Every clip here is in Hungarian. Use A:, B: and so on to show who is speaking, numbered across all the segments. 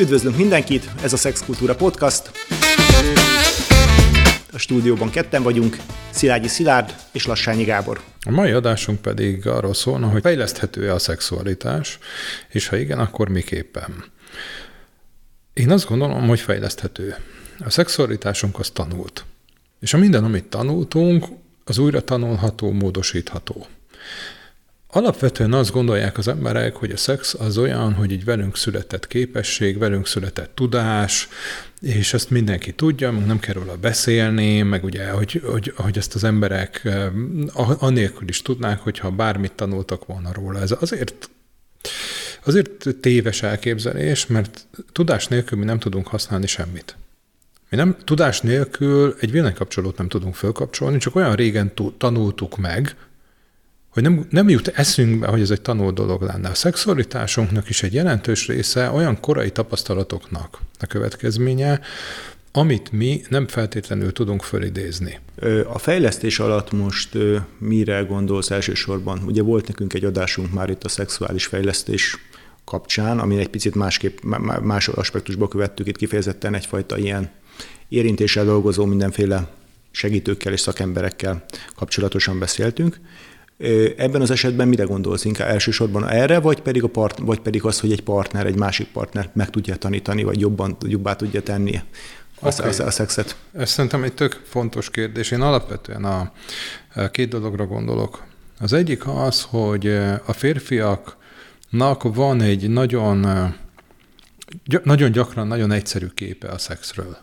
A: Üdvözlünk mindenkit, ez a Szexkultúra Podcast. A stúdióban ketten vagyunk, Szilágyi Szilárd és Lassányi Gábor.
B: A mai adásunk pedig arról szólna, hogy fejleszthető-e a szexualitás, és ha igen, akkor miképpen. Én azt gondolom, hogy fejleszthető. A szexualitásunk az tanult. És a minden, amit tanultunk, az újra tanulható, módosítható. Alapvetően azt gondolják az emberek, hogy a szex az olyan, hogy egy velünk született képesség, velünk született tudás, és ezt mindenki tudja, meg nem kell róla beszélni, meg ugye, hogy, hogy, hogy ezt az emberek eh, anélkül is tudnák, hogyha bármit tanultak volna róla. Ez azért azért téves elképzelés, mert tudás nélkül mi nem tudunk használni semmit. Mi nem tudás nélkül egy villanykapcsolót nem tudunk fölkapcsolni, csak olyan régen tanultuk meg, hogy nem, nem jut eszünkbe, hogy ez egy tanult dolog lenne. A szexualitásunknak is egy jelentős része olyan korai tapasztalatoknak a következménye, amit mi nem feltétlenül tudunk fölidézni.
A: A fejlesztés alatt most mire gondolsz elsősorban? Ugye volt nekünk egy adásunk már itt a szexuális fejlesztés kapcsán, ami egy picit másképp, más aspektusba követtük, itt kifejezetten egyfajta ilyen érintéssel dolgozó mindenféle segítőkkel és szakemberekkel kapcsolatosan beszéltünk. Ebben az esetben mire gondolsz? Inkább elsősorban erre, vagy pedig, a part, vagy pedig az, hogy egy partner, egy másik partner meg tudja tanítani, vagy jobban, jobbá tudja tenni a, okay. a, a szexet?
B: Ez szerintem egy tök fontos kérdés. Én alapvetően a, a két dologra gondolok. Az egyik az, hogy a férfiaknak van egy nagyon, nagyon gyakran nagyon egyszerű képe a szexről.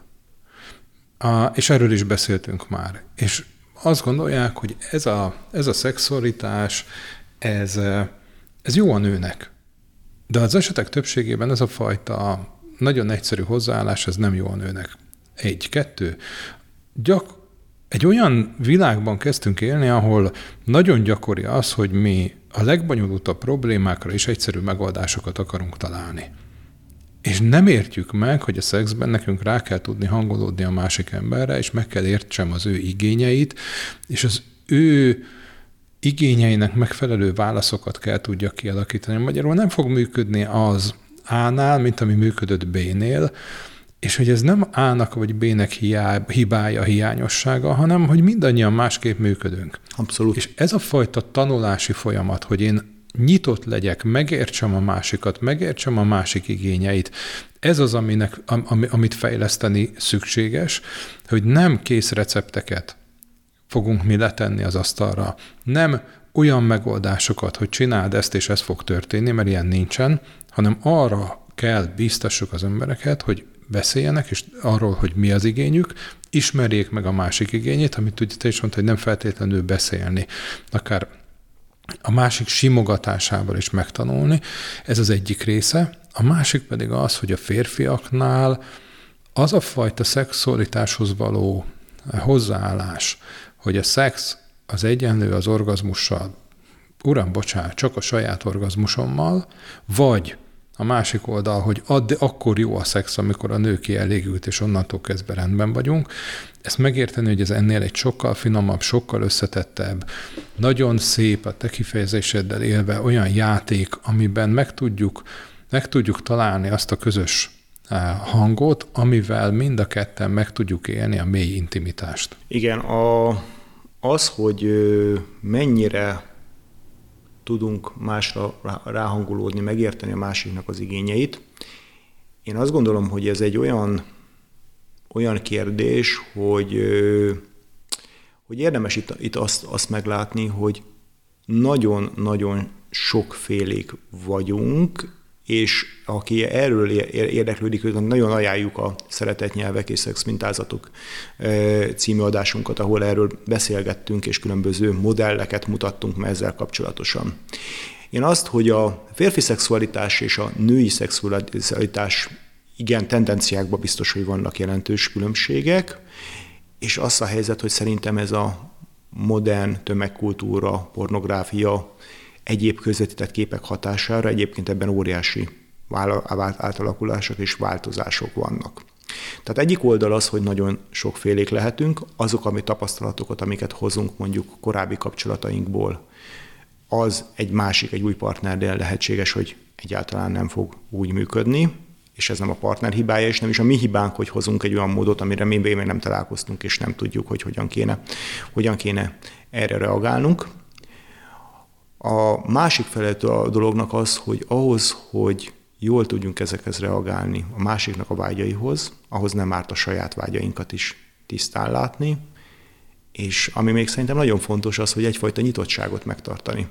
B: A, és erről is beszéltünk már. És azt gondolják, hogy ez a, ez a szexualitás, ez, ez jó a nőnek. De az esetek többségében ez a fajta nagyon egyszerű hozzáállás, ez nem jó a nőnek. Egy, kettő. Gyak, egy olyan világban kezdtünk élni, ahol nagyon gyakori az, hogy mi a legbonyolultabb problémákra is egyszerű megoldásokat akarunk találni. És nem értjük meg, hogy a szexben nekünk rá kell tudni hangolódni a másik emberre, és meg kell értsem az ő igényeit, és az ő igényeinek megfelelő válaszokat kell tudja kialakítani. Magyarul nem fog működni az A-nál, mint ami működött B-nél, és hogy ez nem A-nak vagy B-nek hibája, hiányossága, hanem hogy mindannyian másképp működünk.
A: Abszolút.
B: És ez a fajta tanulási folyamat, hogy én nyitott legyek, megértsem a másikat, megértsem a másik igényeit. Ez az, aminek, am, amit fejleszteni szükséges, hogy nem kész recepteket fogunk mi letenni az asztalra. Nem olyan megoldásokat, hogy csináld ezt, és ez fog történni, mert ilyen nincsen, hanem arra kell biztassuk az embereket, hogy beszéljenek, és arról, hogy mi az igényük, ismerjék meg a másik igényét, amit ugye te is mondta, hogy nem feltétlenül beszélni. Akár a másik simogatásával is megtanulni. Ez az egyik része. A másik pedig az, hogy a férfiaknál az a fajta szexualitáshoz való hozzáállás, hogy a szex az egyenlő az orgazmussal, uram, bocsánat, csak a saját orgazmusommal, vagy a másik oldal, hogy add, akkor jó a szex, amikor a nő kielégült, és onnantól kezdve rendben vagyunk. Ezt megérteni, hogy ez ennél egy sokkal finomabb, sokkal összetettebb, nagyon szép a te kifejezéseddel élve olyan játék, amiben meg tudjuk, meg tudjuk találni azt a közös eh, hangot, amivel mind a ketten meg tudjuk élni a mély intimitást.
A: Igen, a, az, hogy mennyire tudunk másra ráhangolódni, megérteni a másiknak az igényeit. Én azt gondolom, hogy ez egy olyan, olyan kérdés, hogy, hogy érdemes itt, itt azt, azt meglátni, hogy nagyon-nagyon sokfélék vagyunk, és aki erről érdeklődik, nagyon ajánljuk a Szeretett nyelvek és szex mintázatok című adásunkat, ahol erről beszélgettünk, és különböző modelleket mutattunk meg ezzel kapcsolatosan. Én azt, hogy a férfi szexualitás és a női szexualitás igen, tendenciákban biztos, hogy vannak jelentős különbségek, és az a helyzet, hogy szerintem ez a modern tömegkultúra, pornográfia, egyéb közvetített képek hatására egyébként ebben óriási átalakulások és változások vannak. Tehát egyik oldal az, hogy nagyon sokfélék lehetünk, azok, ami tapasztalatokat, amiket hozunk mondjuk korábbi kapcsolatainkból, az egy másik, egy új partnernél lehetséges, hogy egyáltalán nem fog úgy működni. és ez nem a partner hibája, és nem is a mi hibánk, hogy hozunk egy olyan módot, amire mi még nem találkoztunk, és nem tudjuk, hogy hogyan kéne, hogyan kéne erre reagálnunk. A másik felett a dolognak az, hogy ahhoz, hogy jól tudjunk ezekhez reagálni a másiknak a vágyaihoz, ahhoz nem árt a saját vágyainkat is tisztán látni, és ami még szerintem nagyon fontos az, hogy egyfajta nyitottságot megtartani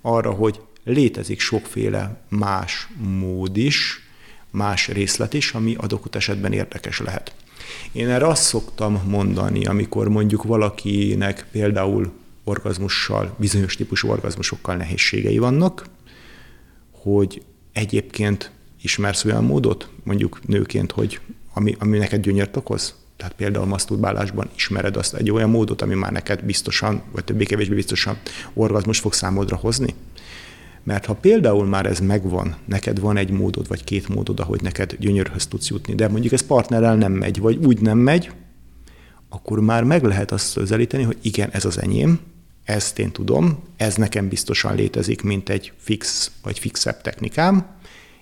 A: arra, hogy létezik sokféle más mód is, más részlet is, ami adott esetben érdekes lehet. Én erre azt szoktam mondani, amikor mondjuk valakinek például orgazmussal, bizonyos típusú orgazmusokkal nehézségei vannak, hogy egyébként ismersz olyan módot, mondjuk nőként, hogy ami, ami neked gyönyört okoz? Tehát például maszturbálásban ismered azt egy olyan módot, ami már neked biztosan, vagy többé-kevésbé biztosan orgazmus fog számodra hozni? Mert ha például már ez megvan, neked van egy módod, vagy két módod, ahogy neked gyönyörhöz tudsz jutni, de mondjuk ez partnerrel nem megy, vagy úgy nem megy, akkor már meg lehet azt közelíteni, hogy igen, ez az enyém, ezt én tudom, ez nekem biztosan létezik, mint egy fix vagy fixebb technikám,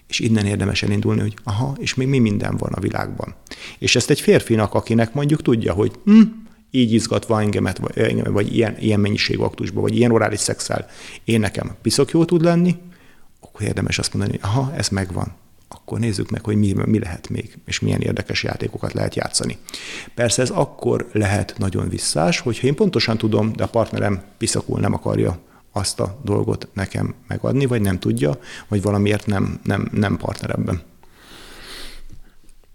A: és innen érdemes elindulni, hogy aha, és még mi minden van a világban. És ezt egy férfinak, akinek mondjuk tudja, hogy hm, így izgatva engemet, vagy, engem, vagy ilyen, ilyen mennyiségű aktusba, vagy ilyen orális szexel én nekem piszok jó tud lenni, akkor érdemes azt mondani, hogy aha, ez megvan. Akkor nézzük meg, hogy mi, mi lehet még, és milyen érdekes játékokat lehet játszani. Persze ez akkor lehet nagyon visszás, hogyha én pontosan tudom, de a partnerem piszakul nem akarja azt a dolgot nekem megadni, vagy nem tudja, vagy valamiért nem, nem, nem partner ebben.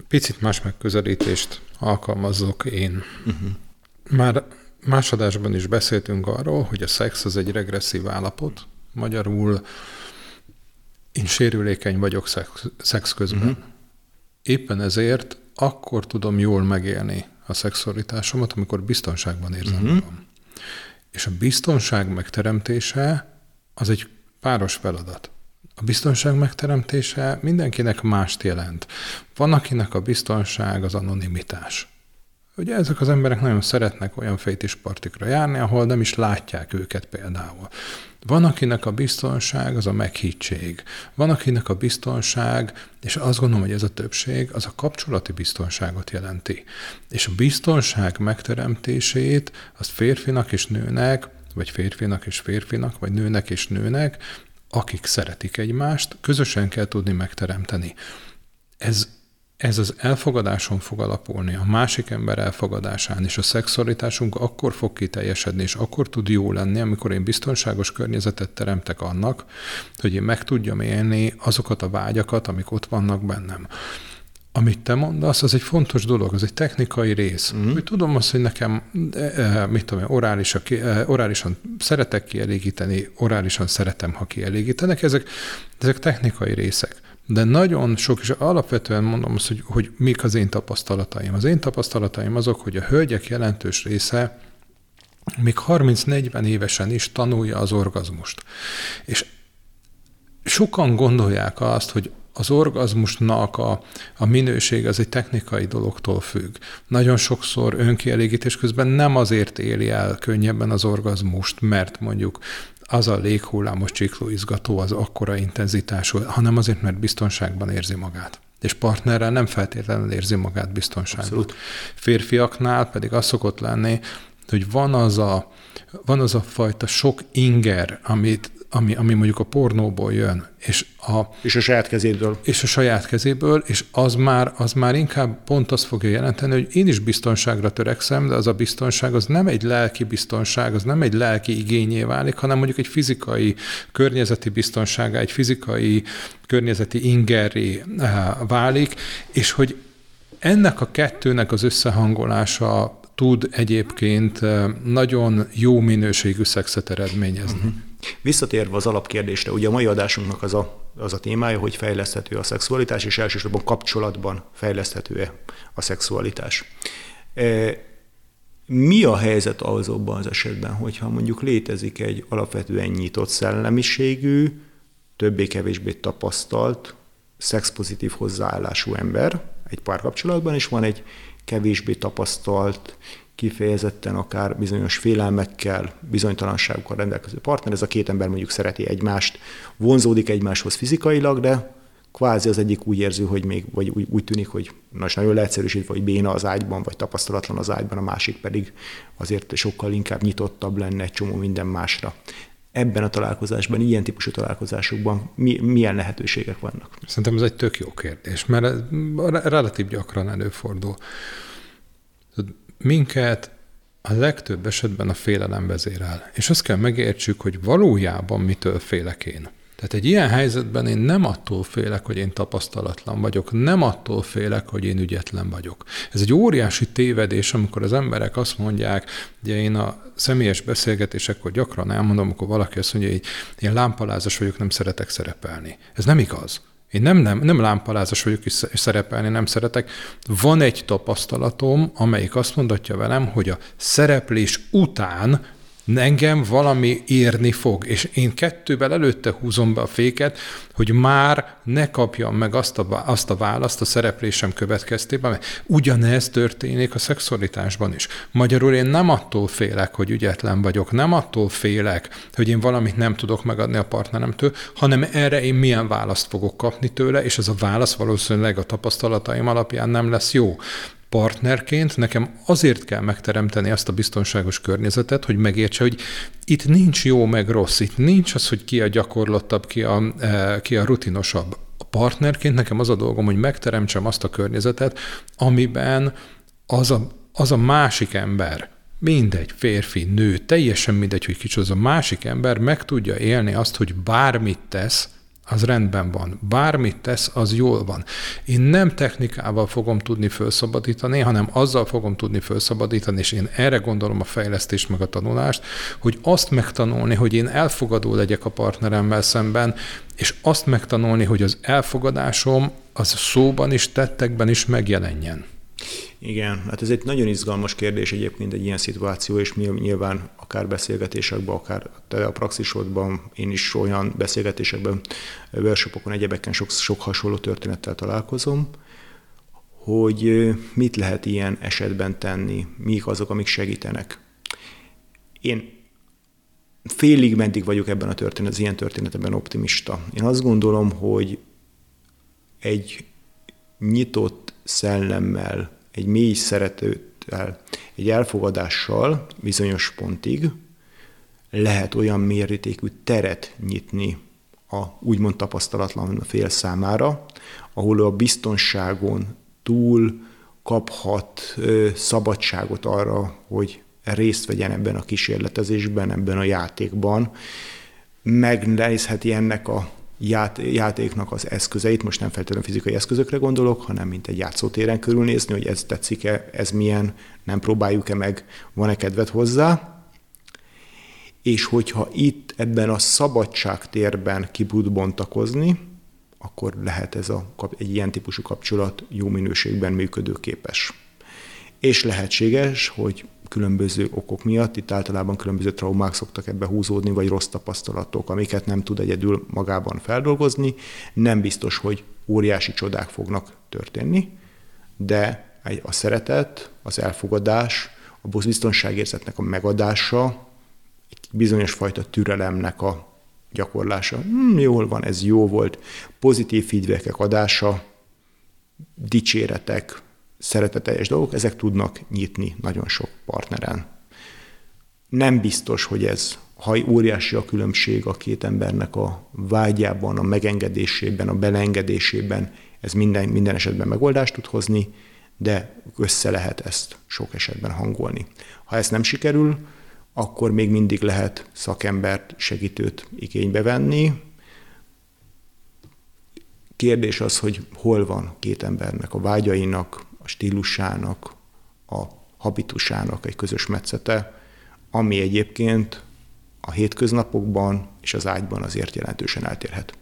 B: Picit más megközelítést alkalmazok én. Uh-huh. Már másodásban is beszéltünk arról, hogy a szex az egy regresszív állapot. Magyarul én sérülékeny vagyok szex, szex közben. Uh-huh. Éppen ezért akkor tudom jól megélni a szexualitásomat, amikor biztonságban érzem uh-huh. magam. És a biztonság megteremtése az egy páros feladat. A biztonság megteremtése mindenkinek mást jelent. Van, akinek a biztonság az anonimitás. Ugye ezek az emberek nagyon szeretnek olyan partikra járni, ahol nem is látják őket például. Van, akinek a biztonság az a meghittség. Van, akinek a biztonság, és azt gondolom, hogy ez a többség, az a kapcsolati biztonságot jelenti. És a biztonság megteremtését azt férfinak és nőnek, vagy férfinak és férfinak, vagy nőnek és nőnek, akik szeretik egymást, közösen kell tudni megteremteni. Ez ez az elfogadáson fog alapulni, a másik ember elfogadásán, és a szexualitásunk akkor fog kiteljesedni, és akkor tud jó lenni, amikor én biztonságos környezetet teremtek annak, hogy én meg tudjam élni azokat a vágyakat, amik ott vannak bennem. Amit te mondasz, az egy fontos dolog, az egy technikai rész. Mm. Hogy tudom azt, hogy nekem, mit tudom orálisan, orálisan szeretek kielégíteni, orálisan szeretem, ha kielégítenek, ezek, ezek technikai részek. De nagyon sok, és alapvetően mondom azt, hogy, hogy mik az én tapasztalataim. Az én tapasztalataim azok, hogy a hölgyek jelentős része még 30-40 évesen is tanulja az orgazmust. És sokan gondolják azt, hogy az orgazmusnak a, a minőség az egy technikai dologtól függ. Nagyon sokszor önkielégítés közben nem azért éli el könnyebben az orgazmust, mert mondjuk az a léghullámos csiklóizgató az akkora intenzitású, hanem azért, mert biztonságban érzi magát. És partnerrel nem feltétlenül érzi magát biztonságban. Abszolút. Férfiaknál pedig az szokott lenni, hogy van az a, van az a fajta sok inger, amit ami, ami mondjuk a pornóból jön, és a,
A: és a saját kezéből.
B: És a saját kezéből, és az már, az már inkább pont azt fogja jelenteni, hogy én is biztonságra törekszem, de az a biztonság az nem egy lelki biztonság, az nem egy lelki igényé válik, hanem mondjuk egy fizikai környezeti biztonsága, egy fizikai környezeti ingerré eh, válik, és hogy ennek a kettőnek az összehangolása tud egyébként eh, nagyon jó minőségű szexet eredményezni. Uh-huh.
A: Visszatérve az alapkérdésre, ugye a mai adásunknak az a, az a témája, hogy fejleszthető a szexualitás, és elsősorban kapcsolatban fejleszthető a szexualitás. E, mi a helyzet azokban az esetben, hogyha mondjuk létezik egy alapvetően nyitott szellemiségű, többé-kevésbé tapasztalt, szexpozitív hozzáállású ember egy párkapcsolatban, és van egy kevésbé tapasztalt, kifejezetten akár bizonyos félelmekkel, bizonytalanságokkal rendelkező partner. Ez a két ember mondjuk szereti egymást, vonzódik egymáshoz fizikailag, de kvázi az egyik úgy érzi, hogy még, vagy úgy, úgy tűnik, hogy most nagyon leegyszerűsítve, hogy béna az ágyban, vagy tapasztalatlan az ágyban, a másik pedig azért sokkal inkább nyitottabb lenne egy csomó minden másra. Ebben a találkozásban, ilyen típusú találkozásokban mi, milyen lehetőségek vannak?
B: Szerintem ez egy tök jó kérdés, mert relatív gyakran előfordul. Minket a legtöbb esetben a félelem vezérel. És azt kell megértsük, hogy valójában mitől félek én. Tehát egy ilyen helyzetben én nem attól félek, hogy én tapasztalatlan vagyok, nem attól félek, hogy én ügyetlen vagyok. Ez egy óriási tévedés, amikor az emberek azt mondják, ugye én a személyes beszélgetésekkor gyakran elmondom, amikor valaki azt mondja, hogy én lámpalázas vagyok, nem szeretek szerepelni. Ez nem igaz. Én nem, nem, nem lámpalázas vagyok, és szerepelni nem szeretek. Van egy tapasztalatom, amelyik azt mondatja velem, hogy a szereplés után engem valami érni fog, és én kettővel előtte húzom be a féket, hogy már ne kapjam meg azt a, azt a választ a szereplésem következtében, mert ugyanez történik a szexualitásban is. Magyarul én nem attól félek, hogy ügyetlen vagyok, nem attól félek, hogy én valamit nem tudok megadni a partneremtől, hanem erre én milyen választ fogok kapni tőle, és ez a válasz valószínűleg a tapasztalataim alapján nem lesz jó partnerként nekem azért kell megteremteni azt a biztonságos környezetet, hogy megértse, hogy itt nincs jó meg rossz, itt nincs az, hogy ki a gyakorlottabb, ki a, eh, ki a rutinosabb. A partnerként nekem az a dolgom, hogy megteremtsem azt a környezetet, amiben az a, az a másik ember, mindegy, férfi, nő, teljesen mindegy, hogy kicsoda az a másik ember meg tudja élni azt, hogy bármit tesz, az rendben van. Bármit tesz, az jól van. Én nem technikával fogom tudni felszabadítani, hanem azzal fogom tudni felszabadítani, és én erre gondolom a fejlesztést meg a tanulást, hogy azt megtanulni, hogy én elfogadó legyek a partneremmel szemben, és azt megtanulni, hogy az elfogadásom az szóban is, tettekben is megjelenjen.
A: Igen, hát ez egy nagyon izgalmas kérdés egyébként egy ilyen szituáció, és nyilván akár beszélgetésekben, akár te a praxisodban, én is olyan beszélgetésekben, workshopokon, egyebeken sok, sok hasonló történettel találkozom, hogy mit lehet ilyen esetben tenni, mik azok, amik segítenek. Én félig meddig vagyok ebben a történet, az ilyen történetben optimista. Én azt gondolom, hogy egy nyitott szellemmel, egy mély szeretőttel, egy elfogadással bizonyos pontig lehet olyan mértékű teret nyitni a úgymond tapasztalatlan fél számára, ahol a biztonságon túl kaphat szabadságot arra, hogy részt vegyen ebben a kísérletezésben, ebben a játékban, megnézheti ennek a ját, játéknak az eszközeit, most nem feltétlenül fizikai eszközökre gondolok, hanem mint egy játszótéren körülnézni, hogy ez tetszik-e, ez milyen, nem próbáljuk-e meg, van-e kedvet hozzá. És hogyha itt ebben a szabadságtérben kibud bontakozni, akkor lehet ez a, egy ilyen típusú kapcsolat jó minőségben működőképes. És lehetséges, hogy különböző okok miatt, itt általában különböző traumák szoktak ebbe húzódni, vagy rossz tapasztalatok, amiket nem tud egyedül magában feldolgozni. Nem biztos, hogy óriási csodák fognak történni, de a szeretet, az elfogadás, a biztonságérzetnek a megadása, egy bizonyos fajta türelemnek a gyakorlása. Hmm, jól van, ez jó volt. Pozitív feedbackek adása, dicséretek, szereteteljes dolgok, ezek tudnak nyitni nagyon sok partneren. Nem biztos, hogy ez, ha óriási a különbség a két embernek a vágyában, a megengedésében, a belengedésében, ez minden, minden esetben megoldást tud hozni, de össze lehet ezt sok esetben hangolni. Ha ez nem sikerül, akkor még mindig lehet szakembert, segítőt igénybe venni. Kérdés az, hogy hol van két embernek a vágyainak, stílusának, a habitusának egy közös metszete, ami egyébként a hétköznapokban és az ágyban azért jelentősen eltérhet.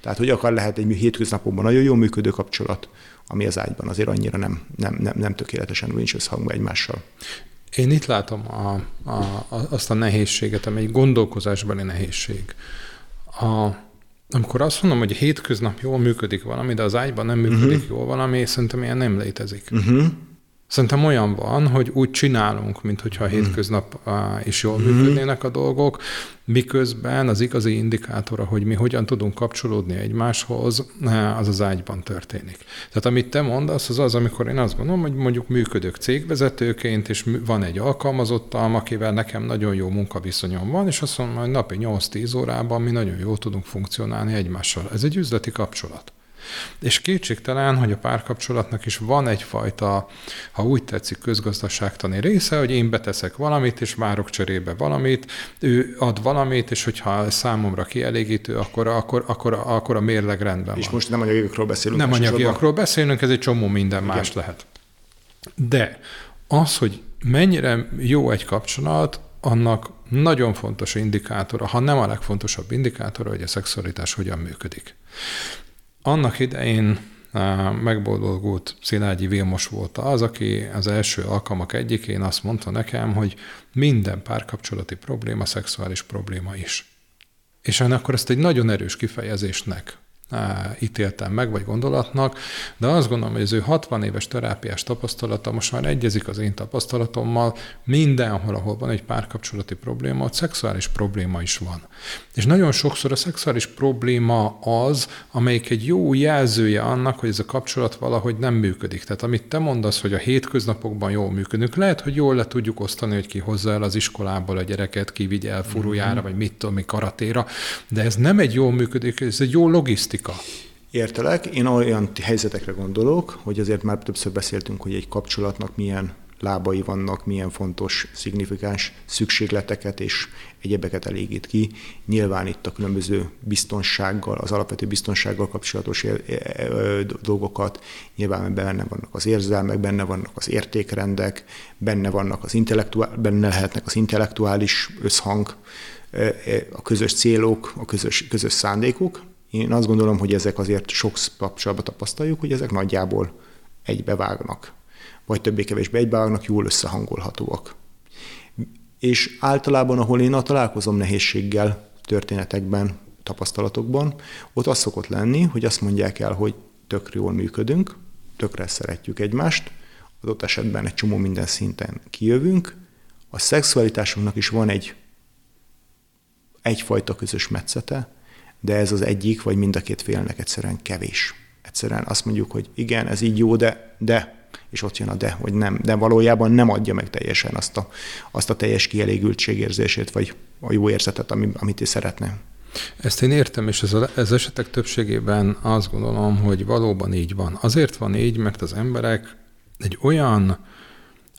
A: Tehát, hogy akar lehet egy hétköznapokban nagyon jó működő kapcsolat, ami az ágyban azért annyira nem, nem, nem, nem tökéletesen nincs összhangban egymással.
B: Én itt látom a, a, azt a nehézséget, ami egy gondolkozásbeli nehézség. A, amikor azt mondom, hogy hétköznap jól működik valami, de az ágyban nem működik uh-huh. jól valami, szerintem ilyen nem létezik. Uh-huh. Szerintem olyan van, hogy úgy csinálunk, mint hogyha a hmm. hétköznap is jól hmm. működnének a dolgok, miközben az igazi indikátora, hogy mi hogyan tudunk kapcsolódni egymáshoz, az az ágyban történik. Tehát amit te mondasz, az az, amikor én azt gondolom, hogy mondjuk működök cégvezetőként, és van egy alkalmazottam, akivel nekem nagyon jó munkaviszonyom van, és azt mondom, hogy napi 8-10 órában mi nagyon jól tudunk funkcionálni egymással. Ez egy üzleti kapcsolat. És kétségtelen, hogy a párkapcsolatnak is van egyfajta, ha úgy tetszik, közgazdaságtani része, hogy én beteszek valamit, és várok cserébe valamit, ő ad valamit, és hogyha számomra kielégítő, akkor, akkor, akkor, akkor a mérleg rendben
A: és
B: van.
A: most nem anyagokról beszélünk.
B: Nem anyagokról beszélünk, ez egy csomó minden Igen. más lehet. De az, hogy mennyire jó egy kapcsolat, annak nagyon fontos indikátora, ha nem a legfontosabb indikátora, hogy a szexualitás hogyan működik. Annak idején megboldogult Szilágyi Vilmos volt az, aki az első alkalmak egyikén azt mondta nekem, hogy minden párkapcsolati probléma szexuális probléma is. És akkor ezt egy nagyon erős kifejezésnek ítéltem meg, vagy gondolatnak, de azt gondolom, hogy az ő 60 éves terápiás tapasztalata most már egyezik az én tapasztalatommal, mindenhol, ahol van egy párkapcsolati probléma, ott szexuális probléma is van. És nagyon sokszor a szexuális probléma az, amelyik egy jó jelzője annak, hogy ez a kapcsolat valahogy nem működik. Tehát amit te mondasz, hogy a hétköznapokban jól működünk, lehet, hogy jól le tudjuk osztani, hogy ki hozza el az iskolából a gyereket, ki vigye el furujára, mm-hmm. vagy mit tudom, mi karatéra, de ez nem egy jól működik, ez egy jó logisztika.
A: Értelek. Én olyan helyzetekre gondolok, hogy azért már többször beszéltünk, hogy egy kapcsolatnak milyen lábai vannak, milyen fontos, szignifikáns szükségleteket és egyebeket elégít ki. Nyilván itt a különböző biztonsággal, az alapvető biztonsággal kapcsolatos dolgokat, nyilván benne vannak az érzelmek, benne vannak az értékrendek, benne vannak az intellektuál, benne lehetnek az intellektuális összhang, a közös célok, a közös, közös szándékok. Én azt gondolom, hogy ezek azért sok kapcsolatban tapasztaljuk, hogy ezek nagyjából egybevágnak vagy többé-kevésbé egybeállnak, jól összehangolhatóak. És általában, ahol én a találkozom nehézséggel történetekben, tapasztalatokban, ott az szokott lenni, hogy azt mondják el, hogy tökre jól működünk, tökre szeretjük egymást, adott esetben egy csomó minden szinten kijövünk, a szexualitásunknak is van egy egyfajta közös metszete, de ez az egyik, vagy mind a két félnek egyszerűen kevés. Egyszerűen azt mondjuk, hogy igen, ez így jó, de, de és ott jön a de, hogy nem, de valójában nem adja meg teljesen azt a, azt a teljes kielégültségérzését, vagy a jó érzetet, amit is szeretne.
B: Ezt én értem, és ez az esetek többségében azt gondolom, hogy valóban így van. Azért van így, mert az emberek egy olyan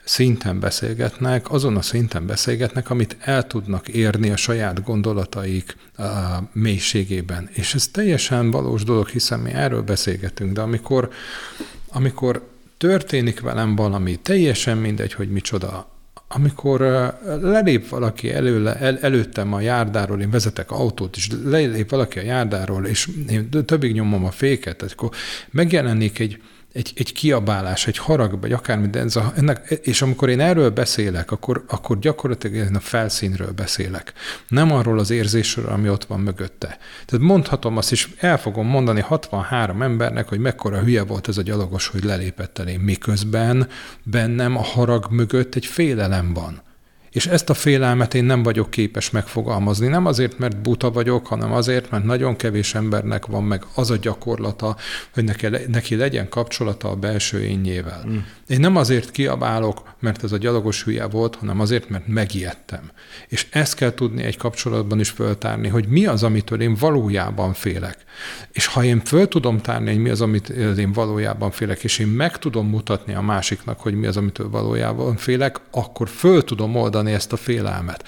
B: szinten beszélgetnek, azon a szinten beszélgetnek, amit el tudnak érni a saját gondolataik a mélységében. És ez teljesen valós dolog, hiszen mi erről beszélgetünk, de amikor, amikor történik velem valami, teljesen mindegy, hogy micsoda, amikor lelép valaki előle, el, előttem a járdáról, én vezetek autót, és lelép valaki a járdáról, és én többig nyomom a féket, akkor megjelenik egy, egy, egy kiabálás, egy harag, vagy akármi, de ez a, ennek, és amikor én erről beszélek, akkor, akkor gyakorlatilag a felszínről beszélek. Nem arról az érzésről, ami ott van mögötte. Tehát mondhatom azt, és el fogom mondani 63 embernek, hogy mekkora hülye volt ez a gyalogos, hogy lelépett elém, miközben bennem a harag mögött egy félelem van. És ezt a félelmet én nem vagyok képes megfogalmazni. Nem azért, mert buta vagyok, hanem azért, mert nagyon kevés embernek van meg az a gyakorlata, hogy neki, neki legyen kapcsolata a belső énjével. Mm. Én nem azért kiabálok, mert ez a gyalogos hülye volt, hanem azért, mert megijedtem. És ezt kell tudni egy kapcsolatban is föltárni, hogy mi az, amitől én valójában félek. És ha én föl tudom tárni, hogy mi az, amit én valójában félek, és én meg tudom mutatni a másiknak, hogy mi az, amitől valójában félek, akkor föl tudom oldani ezt a félelmet.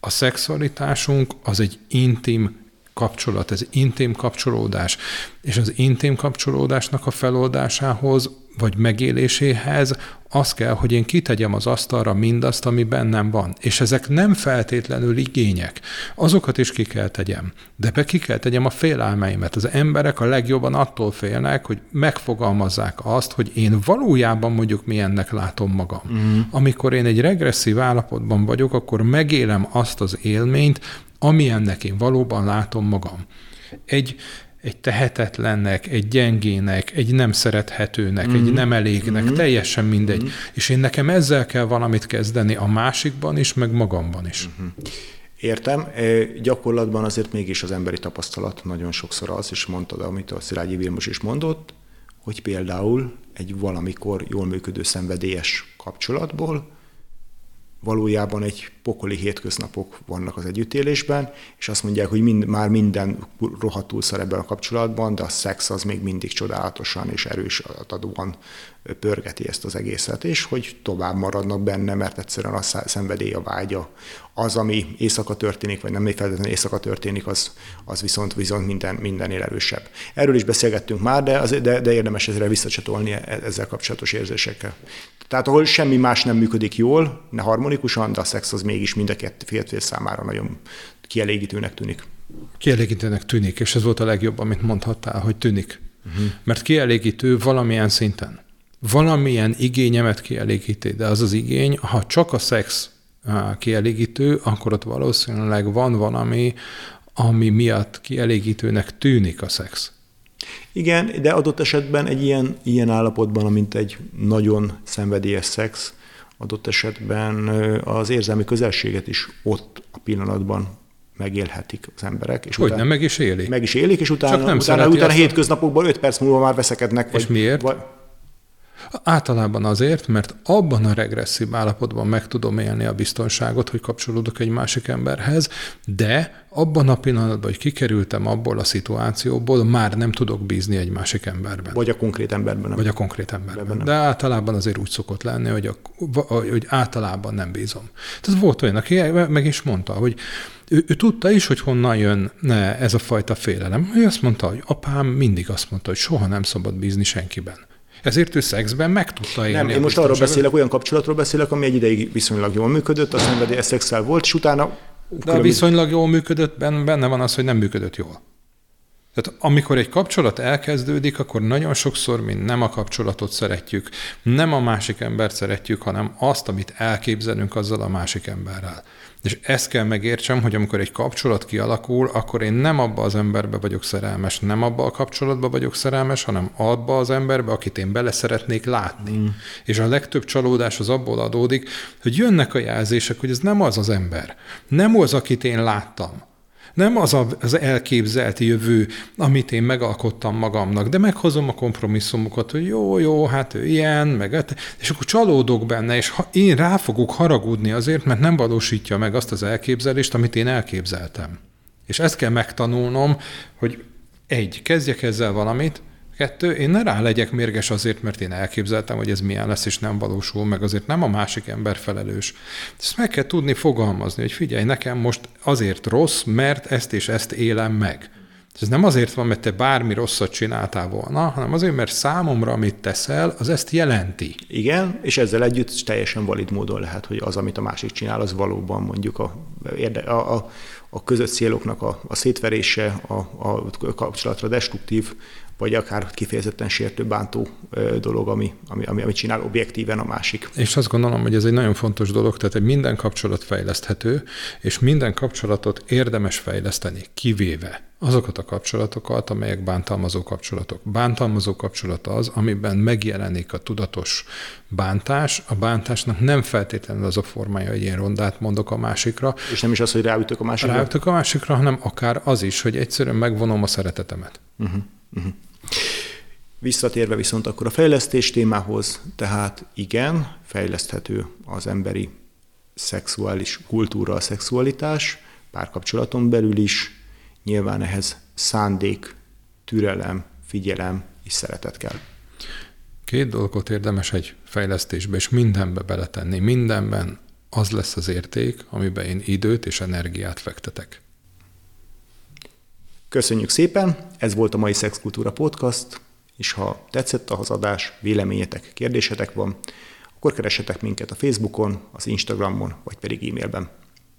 B: A szexualitásunk az egy intim kapcsolat, ez intim kapcsolódás. És az intim kapcsolódásnak a feloldásához vagy megéléséhez az kell, hogy én kitegyem az asztalra mindazt, ami bennem van. És ezek nem feltétlenül igények. Azokat is ki kell tegyem. De be ki kell tegyem a félelmeimet. Az emberek a legjobban attól félnek, hogy megfogalmazzák azt, hogy én valójában mondjuk milyennek látom magam. Mm. Amikor én egy regresszív állapotban vagyok, akkor megélem azt az élményt, amilyennek én valóban látom magam. Egy, egy tehetetlennek, egy gyengének, egy nem szerethetőnek, mm-hmm. egy mhm. nem elégnek, mm-hmm. teljesen mindegy. Mm-hmm. És én nekem ezzel kell valamit kezdeni a másikban is, meg magamban is. Mm-hmm.
A: Értem. Gyakorlatban azért mégis az emberi tapasztalat nagyon sokszor az, és mondtad, amit a Szilágyi Vilmos is mondott, hogy például egy valamikor jól működő szenvedélyes kapcsolatból valójában egy pokoli hétköznapok vannak az együttélésben, és azt mondják, hogy mind, már minden rohadtul szar ebben a kapcsolatban, de a szex az még mindig csodálatosan és erős adóan pörgeti ezt az egészet, és hogy tovább maradnak benne, mert egyszerűen a szenvedély, a vágya, az, ami éjszaka történik, vagy nem feltétlenül éjszaka történik, az, az viszont, viszont minden, mindennél erősebb. Erről is beszélgettünk már, de, az, de, de érdemes ezzel visszacsatolni e, ezzel kapcsolatos érzésekkel. Tehát ahol semmi más nem működik jól, ne harmonikusan, de a szex az mégis mind a két számára nagyon kielégítőnek tűnik.
B: Kielégítőnek tűnik, és ez volt a legjobb, amit mondhattál, hogy tűnik. Uh-huh. Mert kielégítő valamilyen szinten. Valamilyen igényemet kielégíti, de az az igény, ha csak a szex kielégítő, akkor ott valószínűleg van valami, ami miatt kielégítőnek tűnik a szex.
A: Igen, de adott esetben egy ilyen, ilyen állapotban, amint egy nagyon szenvedélyes szex, adott esetben az érzelmi közelséget is ott a pillanatban megélhetik az emberek.
B: És Hogy utána, nem, meg is élik.
A: Meg is élik, és utána, Csak nem utána, utána hétköznapokban öt perc múlva már veszekednek.
B: És vagy, miért? Vagy, Általában azért, mert abban a regresszív állapotban meg tudom élni a biztonságot, hogy kapcsolódok egy másik emberhez, de abban a pillanatban, hogy kikerültem abból a szituációból, már nem tudok bízni egy másik emberben.
A: Vagy a konkrét emberben. Nem.
B: Vagy a konkrét emberben. Nem. De általában azért úgy szokott lenni, hogy, a, hogy általában nem bízom. Tehát volt olyan, aki meg is mondta, hogy ő, ő tudta is, hogy honnan jön ez a fajta félelem. Ő azt mondta, hogy apám mindig azt mondta, hogy soha nem szabad bízni senkiben. Ezért ő szexben meg tudta élni.
A: Nem, én most arról beszélek, olyan kapcsolatról beszélek, ami egy ideig viszonylag jól működött, a szenvedély szexel volt, és utána...
B: De a viszonylag jól működött, benne van az, hogy nem működött jól. Tehát amikor egy kapcsolat elkezdődik, akkor nagyon sokszor mi nem a kapcsolatot szeretjük, nem a másik embert szeretjük, hanem azt, amit elképzelünk azzal a másik emberrel. És ezt kell megértsem, hogy amikor egy kapcsolat kialakul, akkor én nem abba az emberbe vagyok szerelmes, nem abba a kapcsolatba vagyok szerelmes, hanem abba az emberbe, akit én bele szeretnék látni. Mm. És a legtöbb csalódás az abból adódik, hogy jönnek a jelzések, hogy ez nem az az ember, nem az, akit én láttam nem az a, az elképzelt jövő, amit én megalkottam magamnak, de meghozom a kompromisszumokat, hogy jó, jó, hát ő ilyen, meg és akkor csalódok benne, és ha én rá fogok haragudni azért, mert nem valósítja meg azt az elképzelést, amit én elképzeltem. És ezt kell megtanulnom, hogy egy, kezdjek ezzel valamit, Kettő, én ne rá legyek mérges azért, mert én elképzeltem, hogy ez milyen lesz, és nem valósul meg, azért nem a másik ember felelős. Ezt meg kell tudni fogalmazni, hogy figyelj, nekem most azért rossz, mert ezt és ezt élem meg. Ez nem azért van, mert te bármi rosszat csináltál volna, hanem azért, mert számomra, amit teszel, az ezt jelenti.
A: Igen, és ezzel együtt teljesen valid módon lehet, hogy az, amit a másik csinál, az valóban mondjuk a, a, a, a közös céloknak a, a szétverése, a, a kapcsolatra destruktív vagy akár kifejezetten sértő, bántó dolog, ami, ami, ami, amit csinál objektíven a másik.
B: És azt gondolom, hogy ez egy nagyon fontos dolog, tehát hogy minden kapcsolat fejleszthető, és minden kapcsolatot érdemes fejleszteni, kivéve azokat a kapcsolatokat, amelyek bántalmazó kapcsolatok. Bántalmazó kapcsolat az, amiben megjelenik a tudatos bántás. A bántásnak nem feltétlenül az a formája, hogy én rondát mondok a másikra.
A: És nem is az, hogy ráütök a másikra?
B: Ráütök a másikra, hanem akár az is, hogy egyszerűen megvonom a szeretetemet. Uh-huh. Uh-huh.
A: Visszatérve viszont akkor a fejlesztés témához, tehát igen, fejleszthető az emberi szexuális kultúra, a szexualitás, párkapcsolaton belül is, nyilván ehhez szándék, türelem, figyelem és szeretet kell.
B: Két dolgot érdemes egy fejlesztésbe és mindenbe beletenni. Mindenben az lesz az érték, amiben én időt és energiát fektetek.
A: Köszönjük szépen, ez volt a mai Szexkultúra Podcast, és ha tetszett a hazadás, véleményetek, kérdésetek van, akkor keressetek minket a Facebookon, az Instagramon, vagy pedig e-mailben.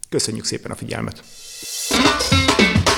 A: Köszönjük szépen a figyelmet! thank you